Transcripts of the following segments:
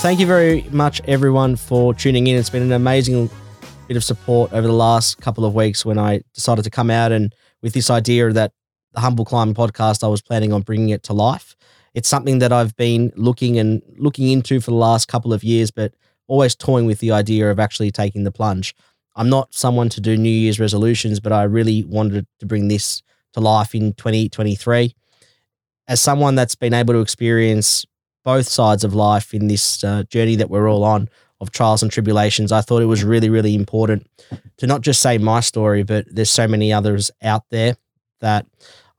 thank you very much, everyone, for tuning in. It's been an amazing bit of support over the last couple of weeks when I decided to come out and with this idea that the Humble Climb podcast, I was planning on bringing it to life. It's something that I've been looking and looking into for the last couple of years, but always toying with the idea of actually taking the plunge. I'm not someone to do New Year's resolutions, but I really wanted to bring this to life in 2023. As someone that's been able to experience both sides of life in this uh, journey that we're all on of trials and tribulations, I thought it was really, really important to not just say my story, but there's so many others out there that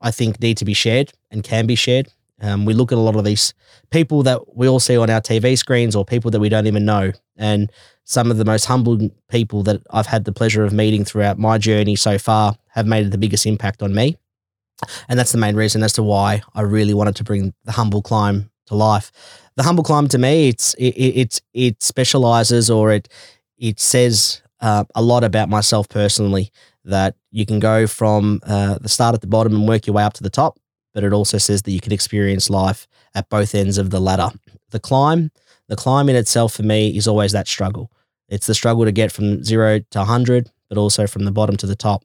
I think need to be shared and can be shared. Um, we look at a lot of these people that we all see on our TV screens or people that we don't even know. And some of the most humble people that I've had the pleasure of meeting throughout my journey so far have made the biggest impact on me. And that's the main reason as to why I really wanted to bring the humble climb to life. The humble climb to me, it's it it, it specializes or it it says uh, a lot about myself personally. That you can go from uh, the start at the bottom and work your way up to the top, but it also says that you can experience life at both ends of the ladder. The climb, the climb in itself for me is always that struggle. It's the struggle to get from zero to 100, but also from the bottom to the top.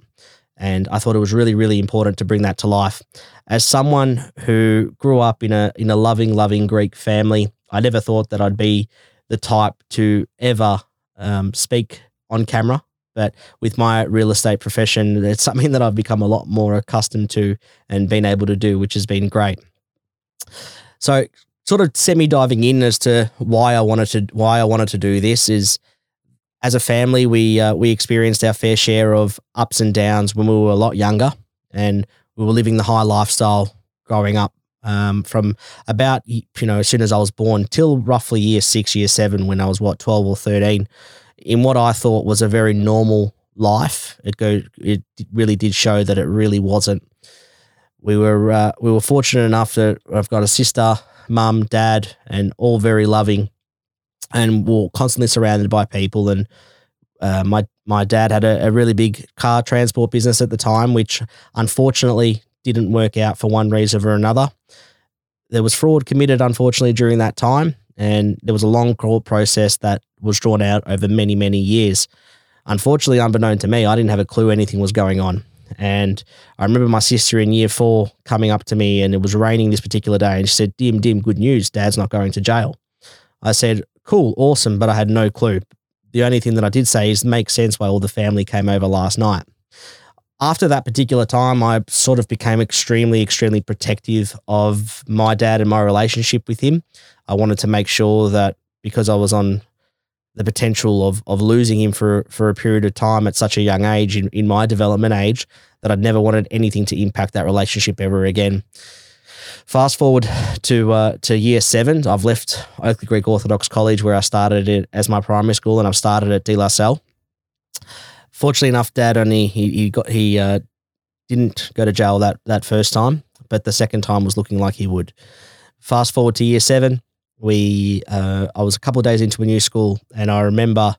And I thought it was really, really important to bring that to life. As someone who grew up in a in a loving, loving Greek family, I never thought that I'd be the type to ever um, speak on camera. But with my real estate profession, it's something that I've become a lot more accustomed to and been able to do, which has been great. So, sort of semi diving in as to why I wanted to why I wanted to do this is as a family, we uh, we experienced our fair share of ups and downs when we were a lot younger, and we were living the high lifestyle growing up. Um, from about you know as soon as I was born till roughly year six, year seven, when I was what twelve or thirteen, in what I thought was a very normal life. It go it really did show that it really wasn't. We were uh, we were fortunate enough that I've got a sister, mum, dad, and all very loving and we're constantly surrounded by people. And uh, my my dad had a, a, really big car transport business at the time, which unfortunately didn't work out for one reason or another. There was fraud committed, unfortunately, during that time, and there was a long court process that was drawn out over many many years. Unfortunately, unbeknown to me, I didn't have a clue anything was going on. And I remember my sister in year four coming up to me, and it was raining this particular day, and she said, "Dim, dim, good news, Dad's not going to jail." I said, cool, awesome, but I had no clue. The only thing that I did say is make sense why all the family came over last night. After that particular time, I sort of became extremely, extremely protective of my dad and my relationship with him. I wanted to make sure that because I was on the potential of of losing him for for a period of time at such a young age in, in my development age that I'd never wanted anything to impact that relationship ever again. Fast forward to uh, to year seven, I've left Oakleigh Greek Orthodox College where I started it as my primary school, and I've started at De La Salle. Fortunately enough, Dad only he, he got he uh, didn't go to jail that that first time, but the second time was looking like he would. Fast forward to year seven, we uh, I was a couple of days into a new school, and I remember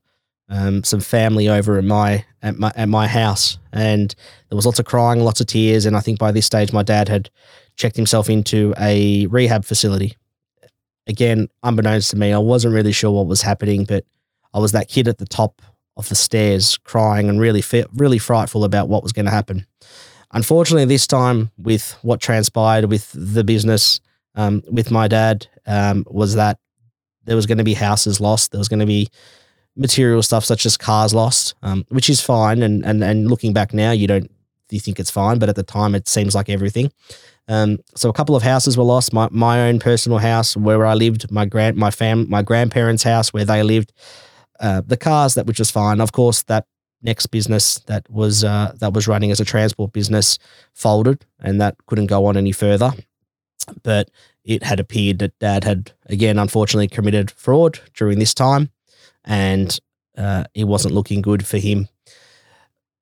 um, some family over at my at my at my house, and there was lots of crying, lots of tears, and I think by this stage my dad had checked himself into a rehab facility. Again, unbeknownst to me, I wasn't really sure what was happening, but I was that kid at the top of the stairs crying and really, really frightful about what was going to happen. Unfortunately, this time with what transpired with the business, um, with my dad, um, was that there was going to be houses lost. There was going to be material stuff such as cars lost, um, which is fine. And, and and looking back now, you don't you think it's fine, but at the time, it seems like everything. Um, so a couple of houses were lost. My my own personal house where I lived, my grand my fam my grandparents' house where they lived, uh, the cars that which was fine. Of course, that next business that was uh, that was running as a transport business folded, and that couldn't go on any further. But it had appeared that Dad had again, unfortunately, committed fraud during this time, and uh, it wasn't looking good for him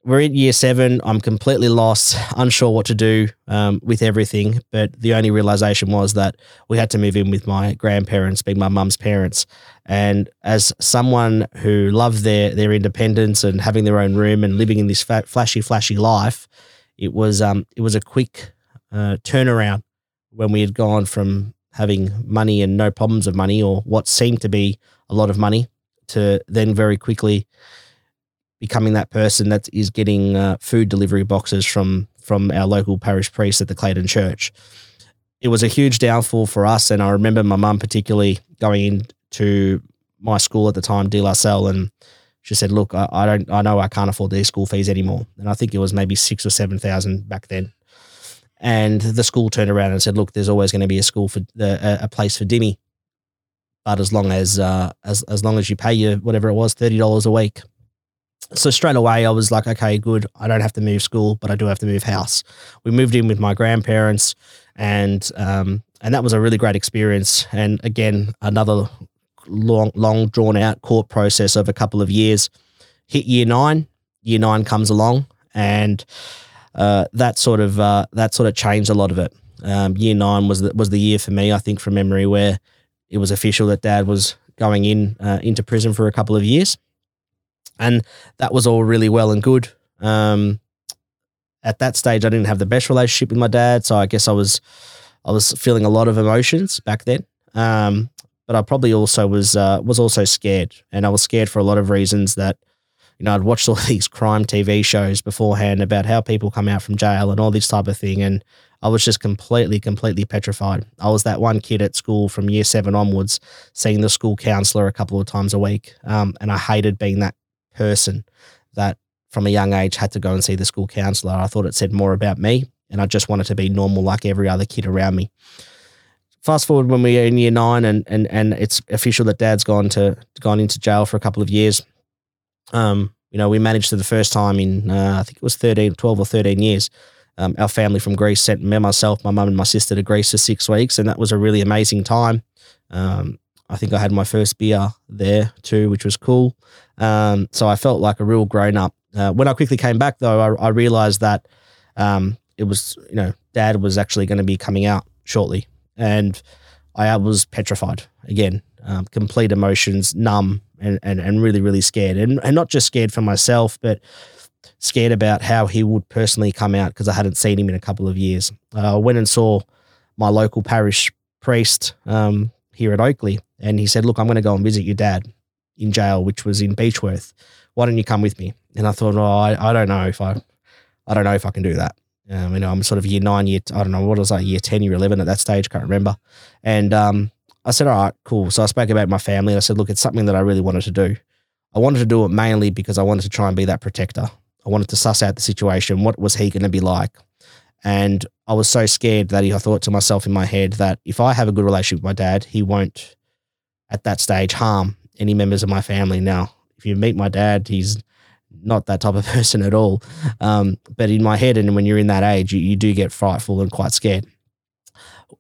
we're in year seven. I'm completely lost, unsure what to do um, with everything. But the only realization was that we had to move in with my grandparents, being my mum's parents. And as someone who loved their their independence and having their own room and living in this fa- flashy, flashy life, it was um it was a quick uh, turnaround when we had gone from having money and no problems of money, or what seemed to be a lot of money, to then very quickly becoming that person that is getting uh, food delivery boxes from from our local parish priest at the Clayton Church. It was a huge downfall for us, and I remember my mum particularly going into my school at the time, De La Salle, and she said, "Look, I, I don't, I know I can't afford these school fees anymore." And I think it was maybe six or seven thousand back then. And the school turned around and said, "Look, there's always going to be a school for a, a place for Dimmy, but as long as uh, as as long as you pay your whatever it was, thirty dollars a week." So straight away, I was like, "Okay, good. I don't have to move school, but I do have to move house." We moved in with my grandparents, and um, and that was a really great experience. And again, another long, long drawn out court process of a couple of years. Hit year nine, year nine comes along, and uh, that sort of uh, that sort of changed a lot of it. Um, year nine was the, was the year for me, I think, from memory, where it was official that Dad was going in uh, into prison for a couple of years, and that was all really well and good. Um, at that stage, I didn't have the best relationship with my dad, so I guess I was I was feeling a lot of emotions back then. Um, but I probably also was uh, was also scared, and I was scared for a lot of reasons that you know, I'd watched all these crime TV shows beforehand about how people come out from jail and all this type of thing. And I was just completely, completely petrified. I was that one kid at school from year seven onwards, seeing the school counselor a couple of times a week. Um, and I hated being that person that from a young age had to go and see the school counselor. I thought it said more about me and I just wanted to be normal like every other kid around me. Fast forward when we are in year nine and, and, and it's official that dad's gone to gone into jail for a couple of years um, you know, we managed for the first time in, uh, I think it was 13, 12 or 13 years. Um, our family from Greece sent me, myself, my mum, and my sister to Greece for six weeks, and that was a really amazing time. Um, I think I had my first beer there too, which was cool. Um, so I felt like a real grown up. Uh, when I quickly came back, though, I, I realized that um, it was, you know, dad was actually going to be coming out shortly. And I was petrified again, um, complete emotions, numb, and, and, and really, really scared. And, and not just scared for myself, but scared about how he would personally come out because I hadn't seen him in a couple of years. Uh, I went and saw my local parish priest um, here at Oakleigh, and he said, Look, I'm going to go and visit your dad in jail, which was in Beechworth. Why don't you come with me? And I thought, Oh, I, I don't know if I, I don't know if I can do that. Um, you know, I'm sort of year nine, year, I don't know, what was I, year 10, year 11 at that stage, can't remember. And um, I said, all right, cool. So I spoke about my family. And I said, look, it's something that I really wanted to do. I wanted to do it mainly because I wanted to try and be that protector. I wanted to suss out the situation. What was he going to be like? And I was so scared that I thought to myself in my head that if I have a good relationship with my dad, he won't at that stage harm any members of my family. Now, if you meet my dad, he's not that type of person at all. Um, but in my head, and when you're in that age, you, you do get frightful and quite scared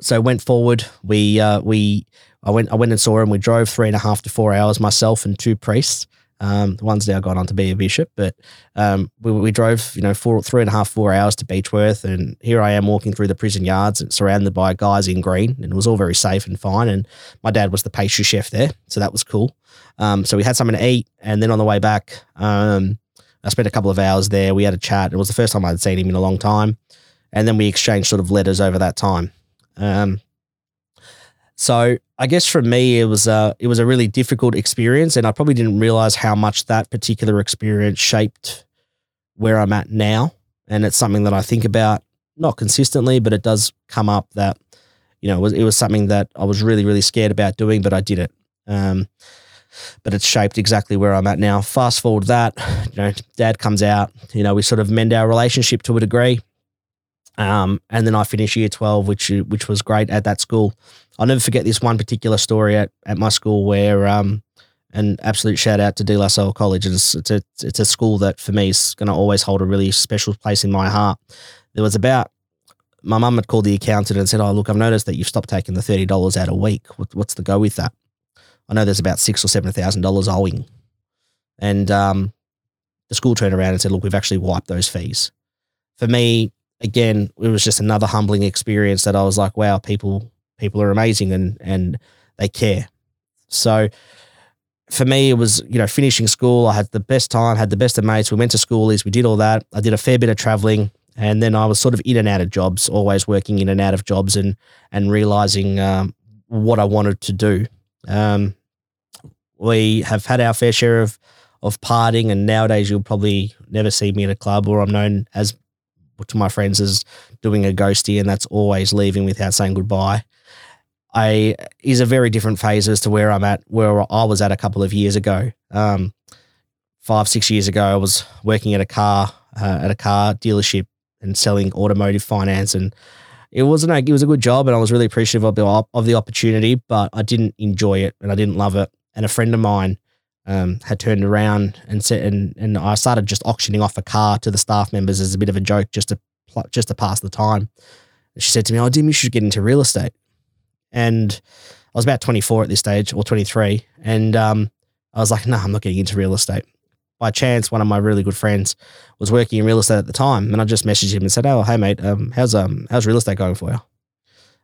so went forward. We uh, we I went I went and saw him. We drove three and a half to four hours, myself and two priests. Um, the one's now gone on to be a bishop, but um, we, we drove, you know, four, three and a half, four hours to Beechworth, and here I am walking through the prison yards, and surrounded by guys in green, and it was all very safe and fine. And my dad was the pastry chef there, so that was cool. Um, so we had something to eat, and then on the way back, um, I spent a couple of hours there. We had a chat. It was the first time I'd seen him in a long time, and then we exchanged sort of letters over that time. Um, so I guess for me, it was a it was a really difficult experience, and I probably didn't realize how much that particular experience shaped where I'm at now. And it's something that I think about not consistently, but it does come up that you know it was it was something that I was really really scared about doing, but I did it. Um, but it's shaped exactly where I'm at now. Fast forward that, you know, dad comes out, you know, we sort of mend our relationship to a degree. Um, and then I finished year 12, which which was great at that school. I'll never forget this one particular story at, at my school where, um, an absolute shout out to De La Salle College. It's, it's, a, it's a school that for me is going to always hold a really special place in my heart. There was about, my mum had called the accountant and said, Oh, look, I've noticed that you've stopped taking the $30 out a week. What, what's the go with that? I know there's about six or $7,000 owing. And um, the school turned around and said, Look, we've actually wiped those fees. For me, again, it was just another humbling experience that I was like, wow, people people are amazing and and they care. So for me, it was you know finishing school. I had the best time, had the best of mates. We went to schoolies, we did all that. I did a fair bit of traveling, and then I was sort of in and out of jobs, always working in and out of jobs, and and realizing um, what I wanted to do. Um, we have had our fair share of of partying, and nowadays you'll probably never see me at a club, or I'm known as to my friends as doing a ghosty, and that's always leaving without saying goodbye. I is a very different phase as to where I'm at, where I was at a couple of years ago. Um, five, six years ago, I was working at a car uh, at a car dealership and selling automotive finance, and it wasn't a, it was a good job, and I was really appreciative of the of the opportunity, but I didn't enjoy it and I didn't love it. And a friend of mine um, had turned around and said, and and I started just auctioning off a car to the staff members as a bit of a joke, just to just to pass the time. And she said to me, "Oh, Dim, you should get into real estate." And I was about 24 at this stage, or 23, and um, I was like, "No, nah, I'm not getting into real estate." By chance, one of my really good friends was working in real estate at the time, and I just messaged him and said, "Oh, hey mate, um, how's um how's real estate going for you?"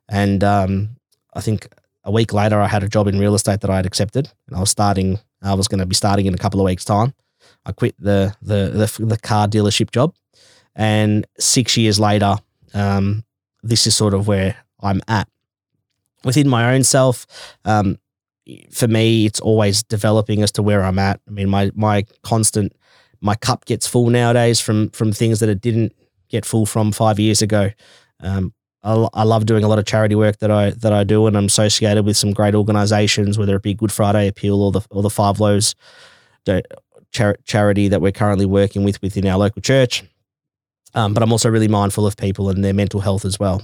And um, I think a week later, I had a job in real estate that I had accepted, and I was starting. I was going to be starting in a couple of weeks' time. I quit the the the, the car dealership job, and six years later, um, this is sort of where I'm at within my own self, um, for me, it's always developing as to where I'm at. I mean, my my constant my cup gets full nowadays from from things that it didn't get full from five years ago. Um, I, love doing a lot of charity work that I that I do, and I'm associated with some great organisations, whether it be Good Friday Appeal or the or the Five Loaves char- charity that we're currently working with within our local church. Um, but I'm also really mindful of people and their mental health as well.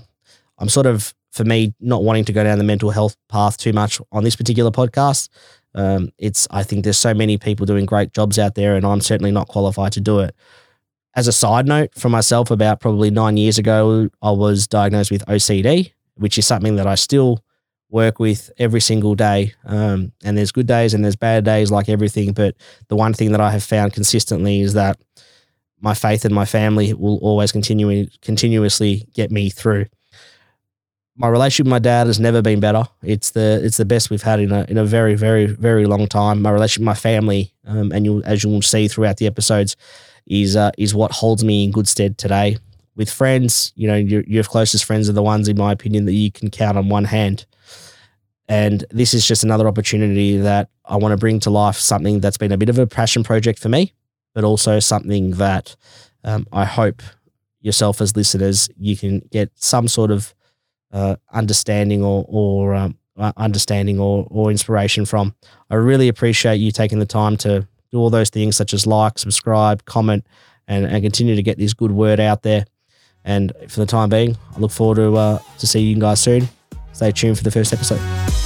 I'm sort of for me, not wanting to go down the mental health path too much on this particular podcast. Um, it's I think there's so many people doing great jobs out there, and I'm certainly not qualified to do it. As a side note, for myself, about probably nine years ago, I was diagnosed with OCD, which is something that I still work with every single day. Um, and there's good days and there's bad days, like everything. But the one thing that I have found consistently is that my faith and my family will always continue continuously get me through my relationship with my dad has never been better. It's the it's the best we've had in a in a very very very long time. My relationship with my family, um, and you as you will see throughout the episodes, is uh, is what holds me in good stead today. With friends, you know, your your closest friends are the ones, in my opinion, that you can count on one hand. And this is just another opportunity that I want to bring to life. Something that's been a bit of a passion project for me, but also something that um, I hope yourself as listeners you can get some sort of uh, understanding or, or um, uh, understanding or, or inspiration from. I really appreciate you taking the time to do all those things such as like, subscribe, comment, and, and continue to get this good word out there. And for the time being, I look forward to uh, to see you guys soon. Stay tuned for the first episode.